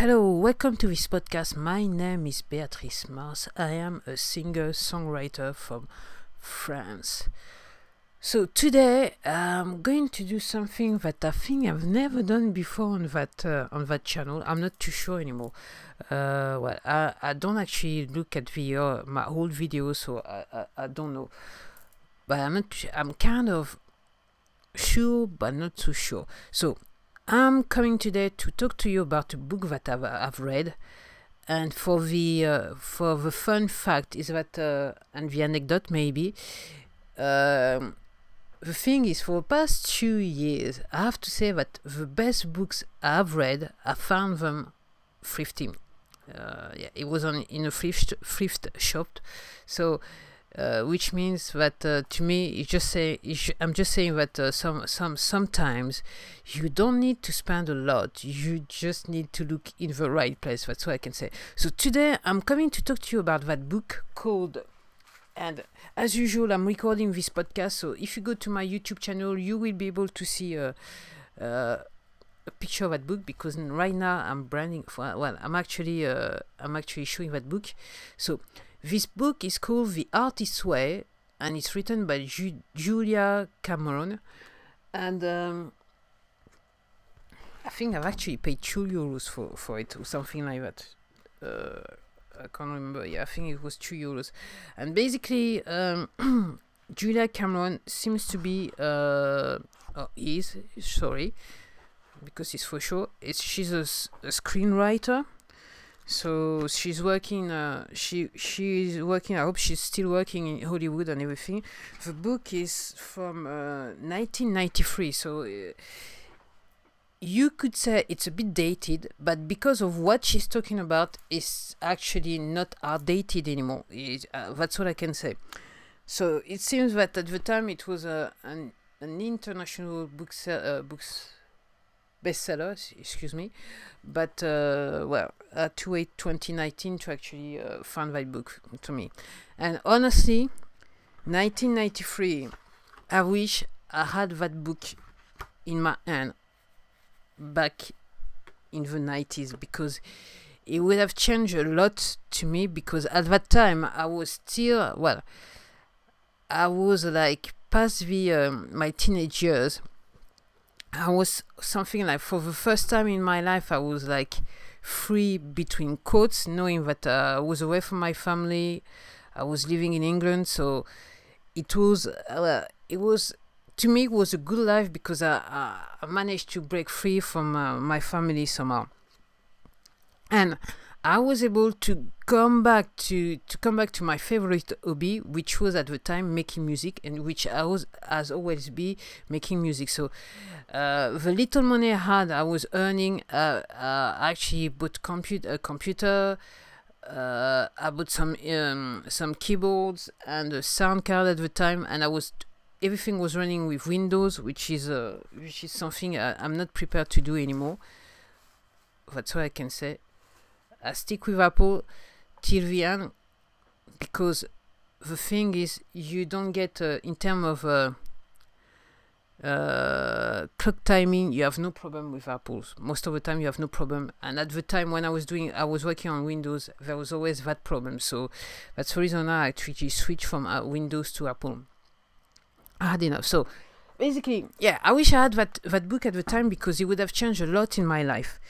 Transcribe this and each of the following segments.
Hello, welcome to this podcast. My name is Beatrice Mars. I am a singer songwriter from France. So today I'm going to do something that I think I've never done before on that uh, on that channel. I'm not too sure anymore. Uh, well, I, I don't actually look at the uh, my old videos, so I, I, I don't know. But I'm not. I'm kind of sure, but not too sure. So I'm coming today to talk to you about a book that I've, I've read. And for the uh, for the fun fact is that uh, and the anecdote maybe um, the thing is for the past two years I have to say that the best books I've read I found them thrifting. Uh, yeah, it was on in a thrift thrift shop, so uh, which means that uh, to me it's just say it's, I'm just saying that uh, some some sometimes you don't need to spend a lot. You just need to look in the right place. That's what I can say. So today I'm coming to talk to you about that book called and as usual I'm recording this podcast. So if you go to my YouTube channel you will be able to see a, a picture of that book because right now I'm branding for, well I'm actually uh, I'm actually showing that book. So this book is called The Artist's Way and it's written by Ju- Julia Cameron. And um, I think I've actually paid 2 euros for, for it or something like that. Uh, I can't remember. Yeah, I think it was 2 euros. And basically, um, Julia Cameron seems to be, uh, oh, is, sorry, because it's for sure, it's, she's a, a screenwriter so she's working uh, she she's working i hope she's still working in hollywood and everything. The book is from uh, 1993 so uh, you could say it's a bit dated but because of what she's talking about it's actually not outdated anymore. It, uh, that's what i can say. So it seems that at the time it was a an, an international book uh, books bestseller, excuse me. But uh, well, I had to wait 2019 to actually uh, find that book to me. And honestly, 1993, I wish I had that book in my hand back in the 90s because it would have changed a lot to me because at that time I was still, well, I was like past the um, my teenage years I was something like for the first time in my life, I was like free between quotes, knowing that uh, I was away from my family. I was living in England, so it was uh, it was to me it was a good life because I, I, I managed to break free from uh, my family somehow, and I was able to come back to to come back to my favorite hobby, which was at the time making music, and which I was as always be making music. So uh, the little money I had, I was earning. Uh, uh, actually bought compute a computer. Uh, I bought some um, some keyboards and a sound card at the time, and I was everything was running with Windows, which is uh, which is something I, I'm not prepared to do anymore. That's what I can say. I stick with Apple till the end because the thing is you don't get uh, in terms of uh, uh, clock timing you have no problem with apples most of the time you have no problem. And at the time when i was doing i was working on windows there was always that problem. So that's the reason i actually switched from uh, windows to apple. I had enough. So basically yeah i wish i had that that book at the time because it would have changed a lot in my life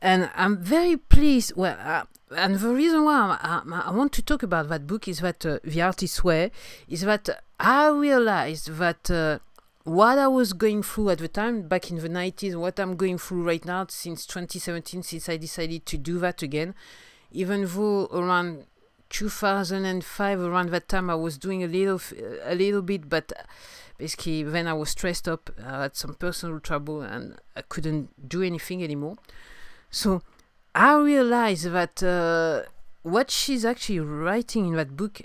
and I'm very pleased. Well, uh, and the reason why I, I, I, want to talk about that book is that uh, the artist's way is that I realized that uh, what I was going through at the time back in the 90s, what I'm going through right now since 2017, since I decided to do that again, even though around 2005 around that time I was doing a little a little bit but basically then I was stressed up I had some personal trouble and I couldn't do anything anymore so I realized that uh, what she's actually writing in that book,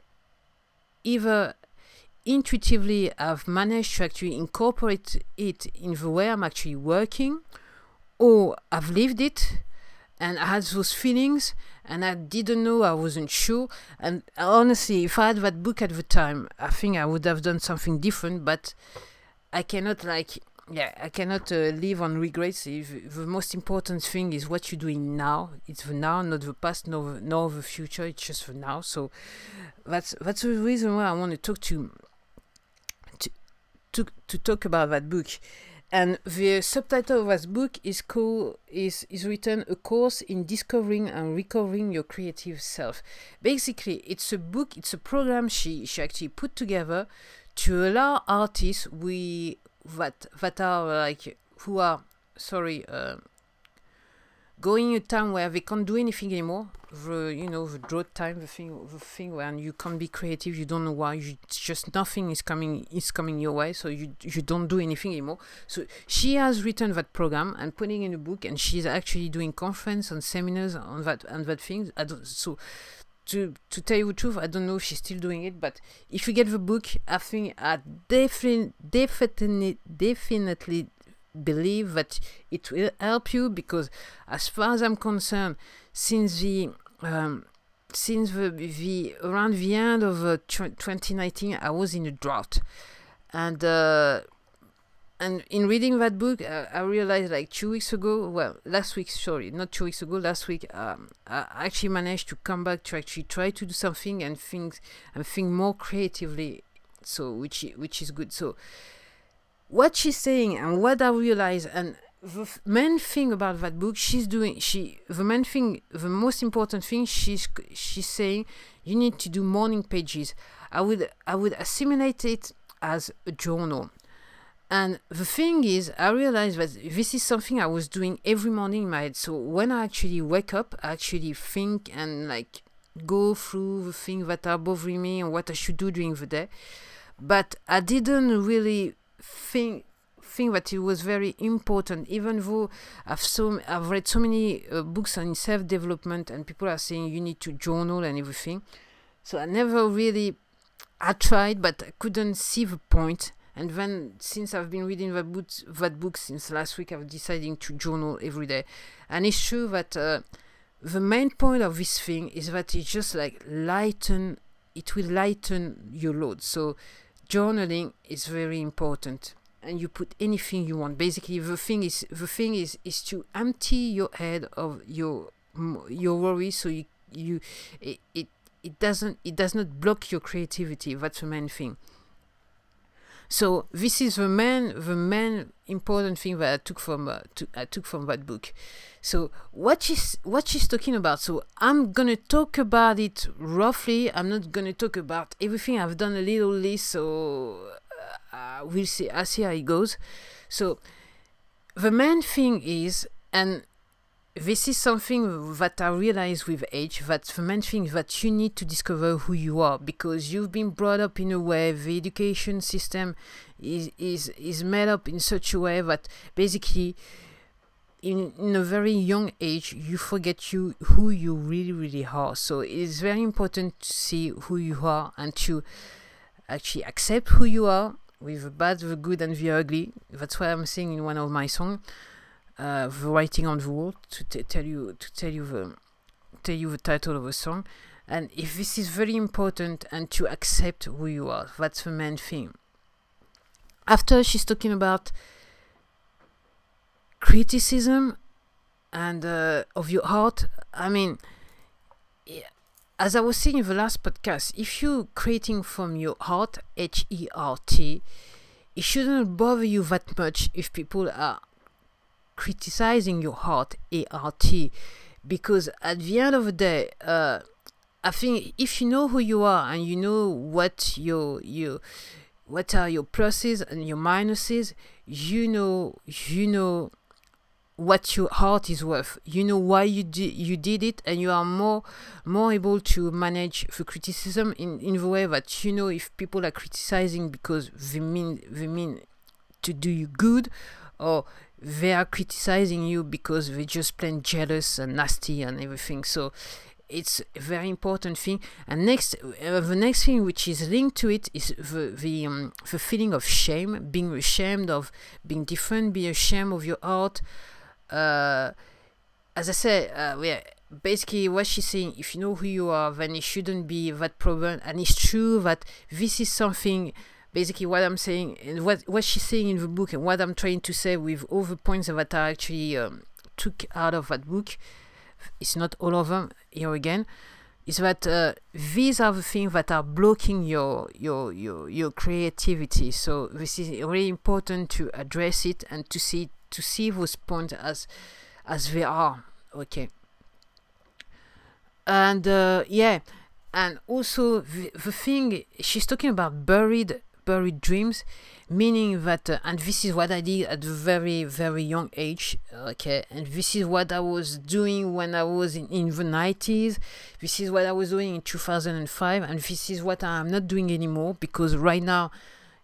either intuitively I've managed to actually incorporate it in the way I'm actually working, or I've lived it and I had those feelings and I didn't know, I wasn't sure. And honestly, if I had that book at the time, I think I would have done something different, but I cannot like yeah, I cannot uh, live on regrets. If the most important thing is what you're doing now. It's the now, not the past, nor the, nor the future. It's just the now. So that's that's the reason why I want to talk to to to, to talk about that book. And the subtitle of that book is called is is written a course in discovering and recovering your creative self. Basically, it's a book. It's a program she she actually put together to allow artists we that that are like who are sorry uh, going a time where they can't do anything anymore. The you know the drought time the thing the thing when you can't be creative you don't know why you just nothing is coming is coming your way so you you don't do anything anymore. So she has written that program and putting in a book and she's actually doing conference and seminars on that and that thing. So to to tell you the truth, I don't know if she's still doing it, but if you get the book, I think I definitely definitely definitely believe that it will help you because as far as I'm concerned, since the um, since the, the around the end of uh, 2019, I was in a drought, and uh, and in reading that book, uh, I realized like two weeks ago, well, last week, sorry, not two weeks ago, last week, um, I actually managed to come back to actually try to do something and think and think more creatively. So, which which is good. So, what she's saying and what I realize, and the main thing about that book, she's doing she the main thing, the most important thing she's she's saying, you need to do morning pages. I would I would assimilate it as a journal and the thing is, I realized that this is something I was doing every morning in my head. So when I actually wake up, I actually think and like go through the things that are bothering me and what I should do during the day. But I didn't really think think that it was very important, even though I've so I've read so many uh, books on self development and people are saying you need to journal and everything. So I never really I tried, but I couldn't see the point and then, since I've been reading that book, that book since last week, I've decided to journal every day. And it's true that uh, the main point of this thing is that it just like lighten, it will lighten your load. So journaling is very important and you put anything you want basically the thing is the thing is is to empty your head of your your worries so you you it, it it doesn't it does not block your creativity that's the main thing so this is the main the main important thing that I took from uh, to, I took from that book. So what she's what she's talking about. So I'm gonna talk about it roughly. I'm not gonna talk about everything. I've done a little list, so uh, we'll see. I see how it goes. So the main thing is, and this is something that I realize with age that the main thing that you need to discover who you are because you've been brought up in a way the education system is is is made up in such a way that basically in, in a very young age you forget you who you really really are. So it is very important to see who you are and to actually accept who you are with the bad the good and the ugly. That's why i'm saying in one of my songs uh, the writing on the wall to t- tell you to tell you the tell you the title of a song. And if this is very important and to accept who you are that's the main thing. After she's talking about criticism and uh, of your heart. I mean as i was saying in the last podcast if you're creating from your heart h-e-r-t it shouldn't bother you that much if people are criticizing your heart, ART, because at the end of the day, uh, I think if you know who you are and you know what your you what are your pluses and your minuses, you know you know what your heart is worth. You know why you did you did it, and you are more more able to manage the criticism in, in the way that you know if people are criticizing because they mean they mean to do you good, or they are criticizing you because they're just plain jealous and nasty and everything. So it's a very important thing. And next, uh, the next thing which is linked to it is the the, um, the feeling of shame, being ashamed of being different, being ashamed of your art. Uh, as I said, uh, yeah, basically what she's saying, if you know who you are, then it shouldn't be that problem. And it's true that this is something basically what I'm saying and what what she's saying in the book and what I'm trying to say with all the points that I actually um, took out of that book. It's not all of them here again. Is that uh, these are the things that are blocking your your your your creativity. So this is really important to address it and to see to see those points as as they are. Okay. And uh, yeah, and also the, the thing she's talking about buried buried dreams meaning that uh, and this is what i did at a very very young age okay? And this is what i was doing when i was in, in the 90s this is what i was doing in 2005 and this is what i'm not doing anymore because right now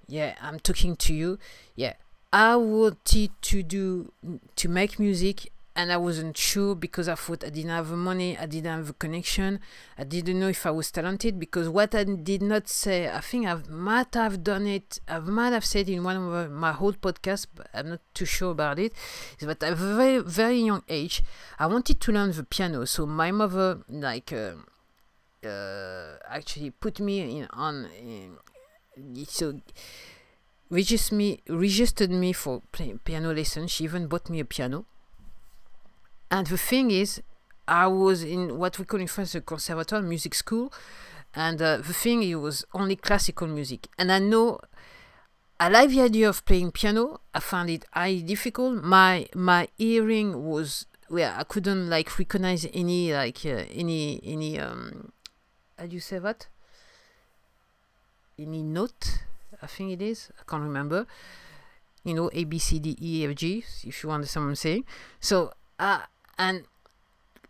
yeah i'm talking to you. Yeah i wanted to do to make music and I wasn't sure because I thought I didn't have money, I didn't have the connection, I didn't know if I was talented because what I did not say, I think I might have done it, I might have said in one of my old podcasts, but I'm not too sure about it, is that at a very, very young age, I wanted to learn the piano. So my mother, like, uh, uh, actually put me in on, in, so registered me, registered me for piano lessons. She even bought me a piano and the thing is, I was in what we call in France a conservatoire music school, and uh, the thing it was only classical music. And I know I like the idea of playing piano. I found it highly difficult. My my hearing was well, I couldn't like recognize any like uh, any any um how do you say that? Any note? I think it is. I can't remember. You know, A B C D E F G. If you understand what I'm saying. So uh, and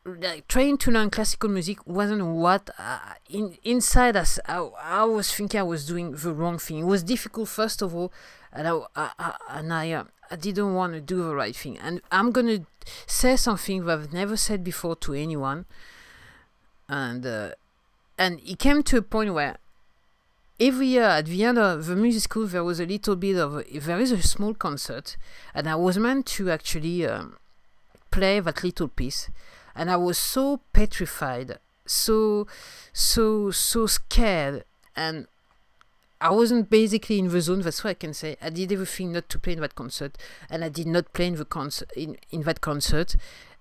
like trying to learn classical music wasn't what uh, in inside us I, I was thinking I was doing the wrong thing. It was difficult first of all, and I, I, I and I uh, I didn't want to do the right thing. And I'm gonna say something that I've never said before to anyone. And uh, and it came to a point where every year at the end of the music school there was a little bit of there is a small concert, and I was meant to actually. Um, play that little piece and i was so petrified so so so scared and I wasn't basically in the zone. That's what I can say. I did everything not to play in that concert, and I did not play in the concert in, in that concert,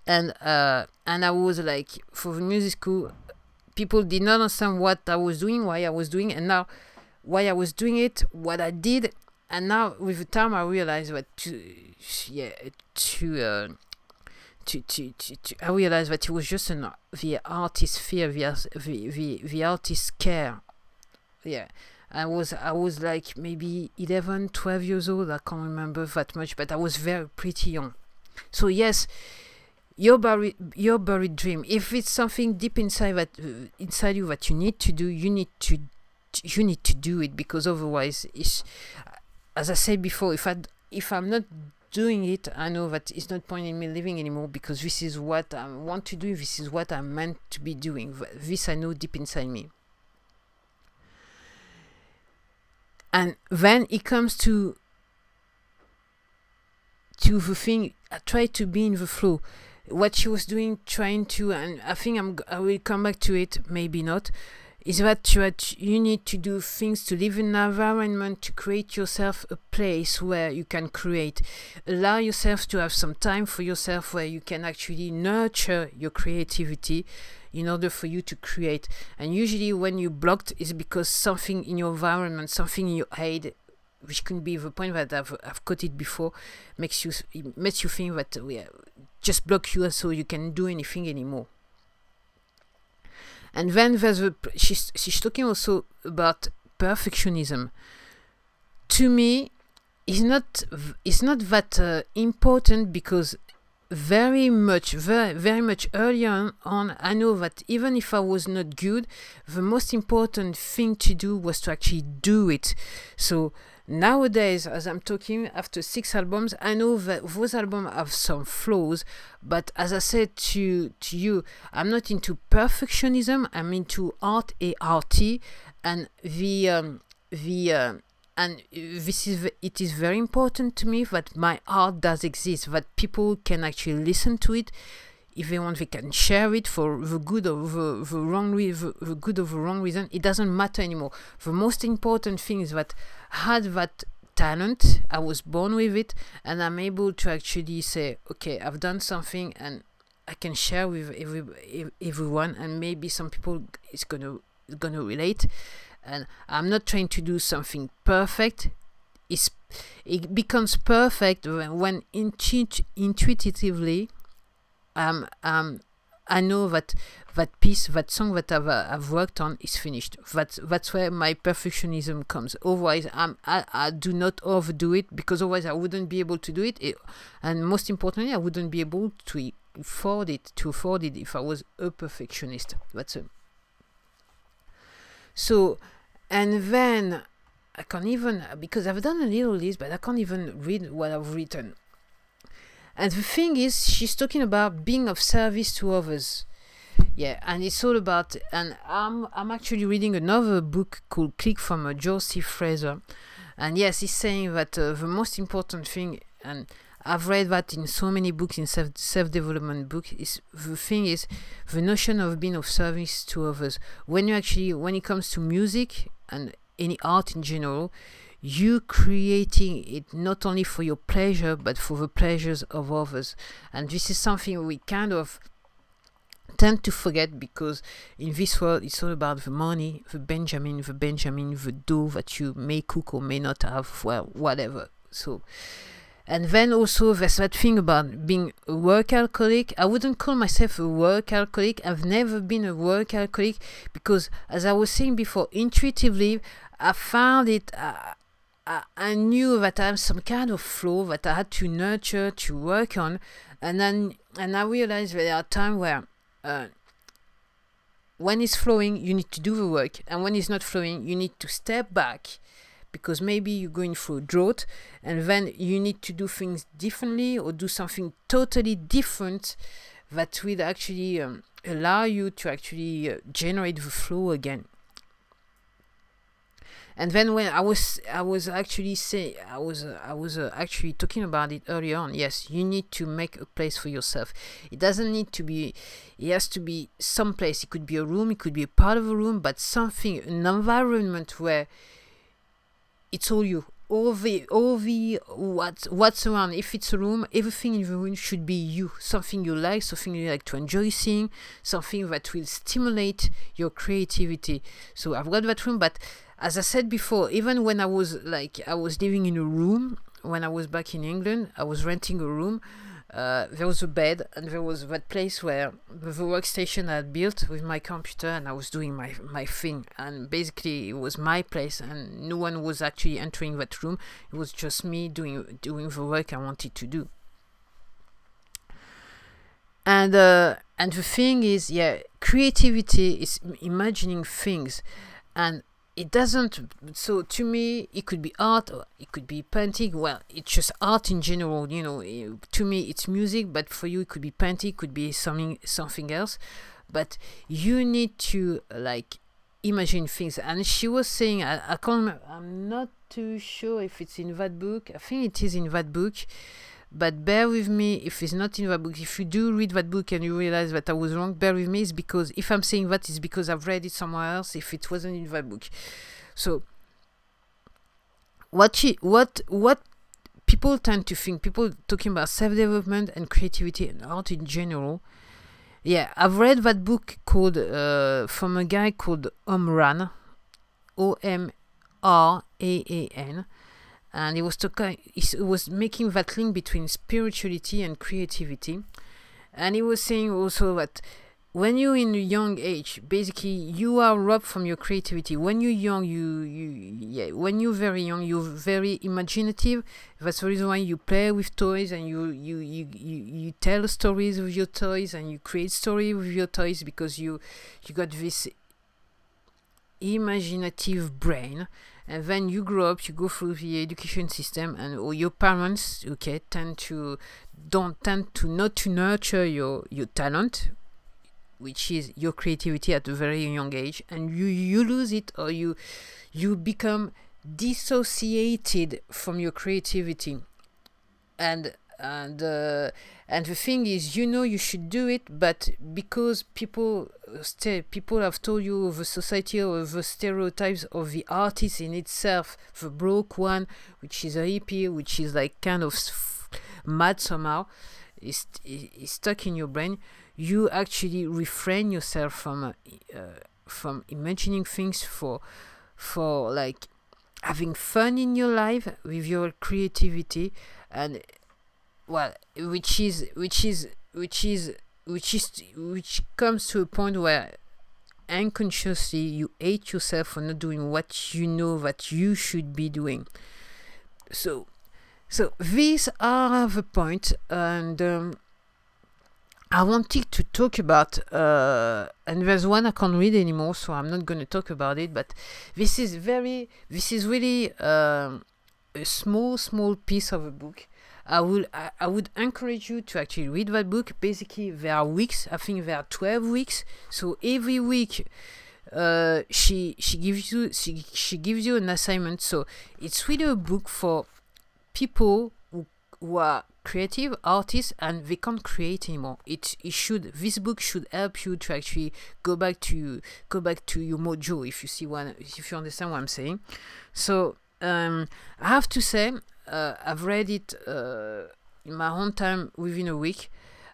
and uh, and I was like for the music school, people did not understand what I was doing, why I was doing, and now why I was doing it, what I did, and now with the time I realized that to yeah to uh, to, to, to, to, I realized that it was just an the artist fear, the, the, the, the artist care. Yeah. I was I was like maybe 11, 12 years old. I can't remember that much, but I was very pretty young. So yes, your buried your buried dream. If it's something deep inside that uh, inside you that you need to do, you need to you need to do it because otherwise, it's as I said before. If I if I'm not doing it, I know that it's not point in me living anymore because this is what I want to do. This is what I'm meant to be doing. This I know deep inside me. And then it comes to to the thing. I try to be in the flow. What she was doing, trying to, and I think I'm. I will come back to it. Maybe not is that you you need to do things to live in an environment to create yourself a place where you can create. Allow yourself to have some time for yourself where you can actually nurture your creativity in order for you to create. And usually when you blocked is because something in your environment something in your head which can be the point that I've, I've quoted before makes you makes you think that we yeah, just block you so you can do anything anymore and then there's the, she's, she's talking also about perfectionism. To me, it's not it's not that uh, important because very much very very much early on, on i know that even if i was not good the most important thing to do was to actually do it so Nowadays, as I'm talking after six albums, I know that those albums have some flaws, but as I said to to you, I'm not into perfectionism. I'm into art, a r t, and the um, the uh, and this is it is very important to me that my art does exist, that people can actually listen to it if they want they can share it for the good of the, the wrong re- the, the good of the wrong reason. It doesn't matter anymore. The most important thing is that had that talent i was born with it and i'm able to actually say okay i've done something and i can share with every, everyone and maybe some people is gonna gonna relate. And i'm not trying to do something perfect. It's, it becomes perfect when, when intu- intuitively um, um, I know that that piece, that song that I've, uh, I've worked on is finished. That's that's where my perfectionism comes. Otherwise, I'm, I I do not overdo it because otherwise I wouldn't be able to do it. it and most importantly, I wouldn't be able to afford it to afford it if I was a perfectionist. That's it. So, and then I can't even because I've done a little list, but I can't even read what I've written. And the thing is, she's talking about being of service to others. Yeah, and it's all about. And I'm I'm actually reading another book called Click from uh, C. Fraser, and yes, he's saying that uh, the most important thing, and I've read that in so many books in self self development books. Is the thing is the notion of being of service to others. When you actually when it comes to music and any art in general, you creating it not only for your pleasure but for the pleasures of others. And this is something we kind of tend to forget because in this world it's all about the money the benjamin the benjamin the dough that you may cook or may not have well whatever. So and then also there's that thing about being a work alcoholic. I wouldn't call myself a work alcoholic. I've never been a work alcoholic because as i was saying before intuitively i found it uh, I, I knew that I have some kind of flow that I had to nurture, to work on, and then and I realized there are times where uh, when it's flowing, you need to do the work, and when it's not flowing, you need to step back because maybe you're going through a drought, and then you need to do things differently or do something totally different that will actually um, allow you to actually uh, generate the flow again and then when I was I was actually say I was uh, I was uh, actually talking about it earlier on. Yes, you need to make a place for yourself. It doesn't need to be. It has to be some place. It could be a room. It could be a part of a room, but something an environment where it's all you. All the all the what what's around. If it's a room, everything in the room should be you. Something you like, something you like to enjoy seeing, something that will stimulate your creativity. So I've got that room, but as I said before, even when I was like I was living in a room when I was back in England, I was renting a room. Uh, there was a bed and there was that place where the workstation I had built with my computer and I was doing my my thing and basically it was my place and no one was actually entering that room. It was just me doing doing the work I wanted to do. And uh, and the thing is, yeah, creativity is imagining things, and it doesn't so to me it could be art or it could be painting. Well it's just art in general you know eh, to me it's music but for you it could be painting could be something something else. But you need to like imagine things. And she was saying i, I can't i'm not too sure if it's in that book. I think it is in that book but bear with me if it's not in that book. If you do read that book and you realize that I was wrong, bear with me. It's because if I'm saying that, it's because I've read it somewhere else. If it wasn't in that book, so what she what what people tend to think people talking about self-development and creativity and art in general yeah i've read that book called uh, from a guy called omran o-m-r-a-a-n and he was talking he was making that link between spirituality and creativity. And he was saying also that when you're in a young age basically you are robbed from your creativity. When you're young you you yeah when you're very young you're very imaginative. That's the reason why you play with toys and you you you you, you tell stories with your toys and you create stories with your toys because you you got this imaginative brain and then you grow up you go through the education system and your parents okay tend to don't tend to not to nurture your your talent which is your creativity at a very young age and you you lose it or you you become dissociated from your creativity. And and uh, and the thing is you know you should do it but because people stay people have told you the society or the stereotypes of the artist in itself the broke one which is a hippie which is like kind of mad somehow is, is stuck in your brain you actually refrain yourself from uh, uh, from imagining things for for like having fun in your life with your creativity and well which is which is which is which is which comes to a point where unconsciously you hate yourself for not doing what you know that you should be doing so so these are the points point and um, I wanted to talk about, uh, and there's one I can't read anymore, so I'm not going to talk about it. But this is very, this is really uh, a small, small piece of a book. I would, I, I would encourage you to actually read that book. Basically, there are weeks. I think there are twelve weeks. So every week, uh, she she gives you she she gives you an assignment. So it's really a book for people who, who are creative artists and they can't create anymore it, it should this book should help you to actually go back to go back to your mojo if you see one if you understand what i'm saying so um, i have to say uh, i've read it uh, in my own time within a week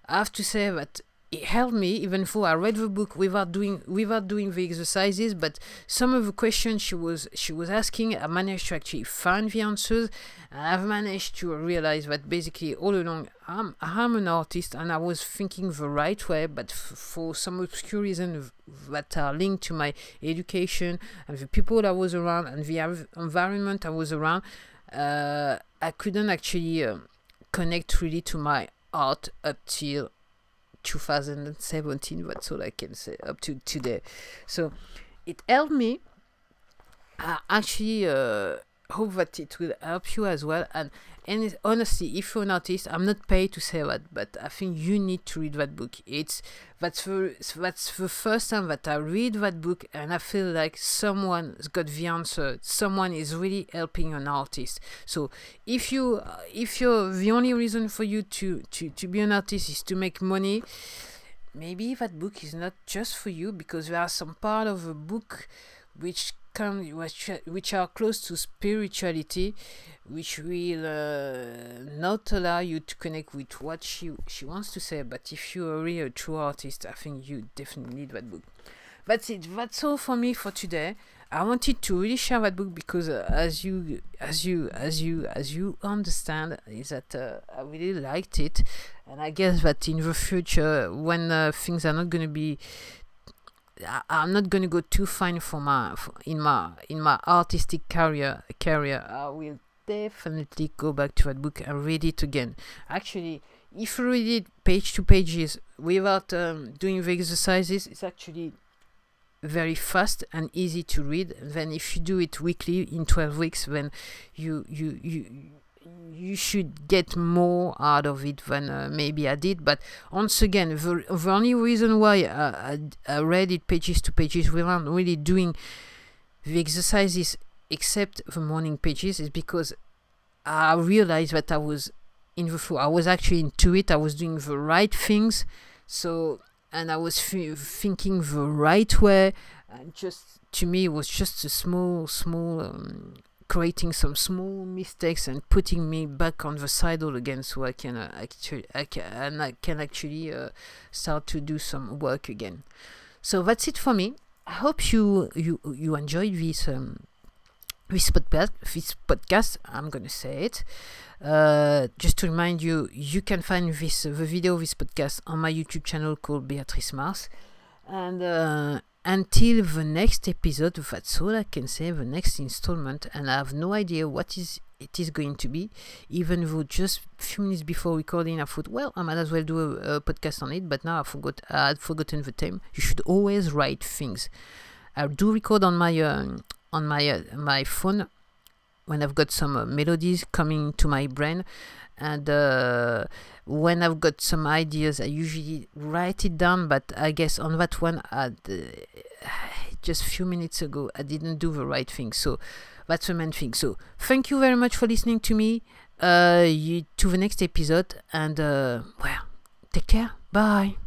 i have to say that it helped me even though I read the book without doing without doing the exercises. But some of the questions she was she was asking, I managed to actually find the answers. I've managed to realize that basically all along I'm I'm an artist and I was thinking the right way, but f- for some obscure reason that are linked to my education and the people I was around and the environment I was around, uh, I couldn't actually uh, connect really to my art up till 2017 that's all i can say up to today. So it helped me i actually uh, hope that it will help you as well and and honestly if you're an artist i'm not paid to say that but i think you need to read that book. It's that's the that's the first time that i read that book and i feel like someone's got the answer. Someone is really helping an artist. So if you if you're the only reason for you to to to be an artist is to make money maybe that book is not just for you because there are some part of a book which come which, which are close to spirituality which will uh, not allow you to connect with what she she wants to say. But if you're really a true artist i think you definitely need that book. That's it. That's all for me for today. I wanted to really share that book because uh, as you as you as you as you understand is that uh, i really liked it. And i guess that in the future when uh, things are not going to be I, am not going to go too fine for my for, in my in my artistic career career. I will definitely go back to that book and read it again. Actually, if you read it page to pages without um, doing the exercises, it's actually very fast and easy to read. Then if you do it weekly in 12 weeks, then you you you you should get more out of it than uh, maybe I did. But once again, the, the only reason why I, I, I read it pages to pages without really doing the exercises except the morning pages is because I realized that I was in the flow. I was actually into it. I was doing the right things. So, and I was thinking the right way. And just to me, it was just a small, small um, creating some small mistakes and putting me back on the saddle again so I can uh, actually I can, I can actually uh, start to do some work again. So that's it for me. I hope you you you enjoyed this um, this podcast. This podcast, I'm gonna say it. Uh, just to remind you, you can find this the video of this podcast on my YouTube channel called Beatrice Mars, and uh, until the next episode that's all i can say the next installment and i have no idea what is it is going to be even though just a few minutes before recording i thought well i might as well do a, a podcast on it but now i forgot i had forgotten the time. You should always write things. I do record on my uh, on my uh, my phone when i've got some uh, melodies coming to my brain and uh, when I've got some ideas, I usually write it down. But I guess on that one, uh, just a few minutes ago, I didn't do the right thing. So that's the main thing. So thank you very much for listening to me. Uh, you, to the next episode, and uh, well, take care. Bye.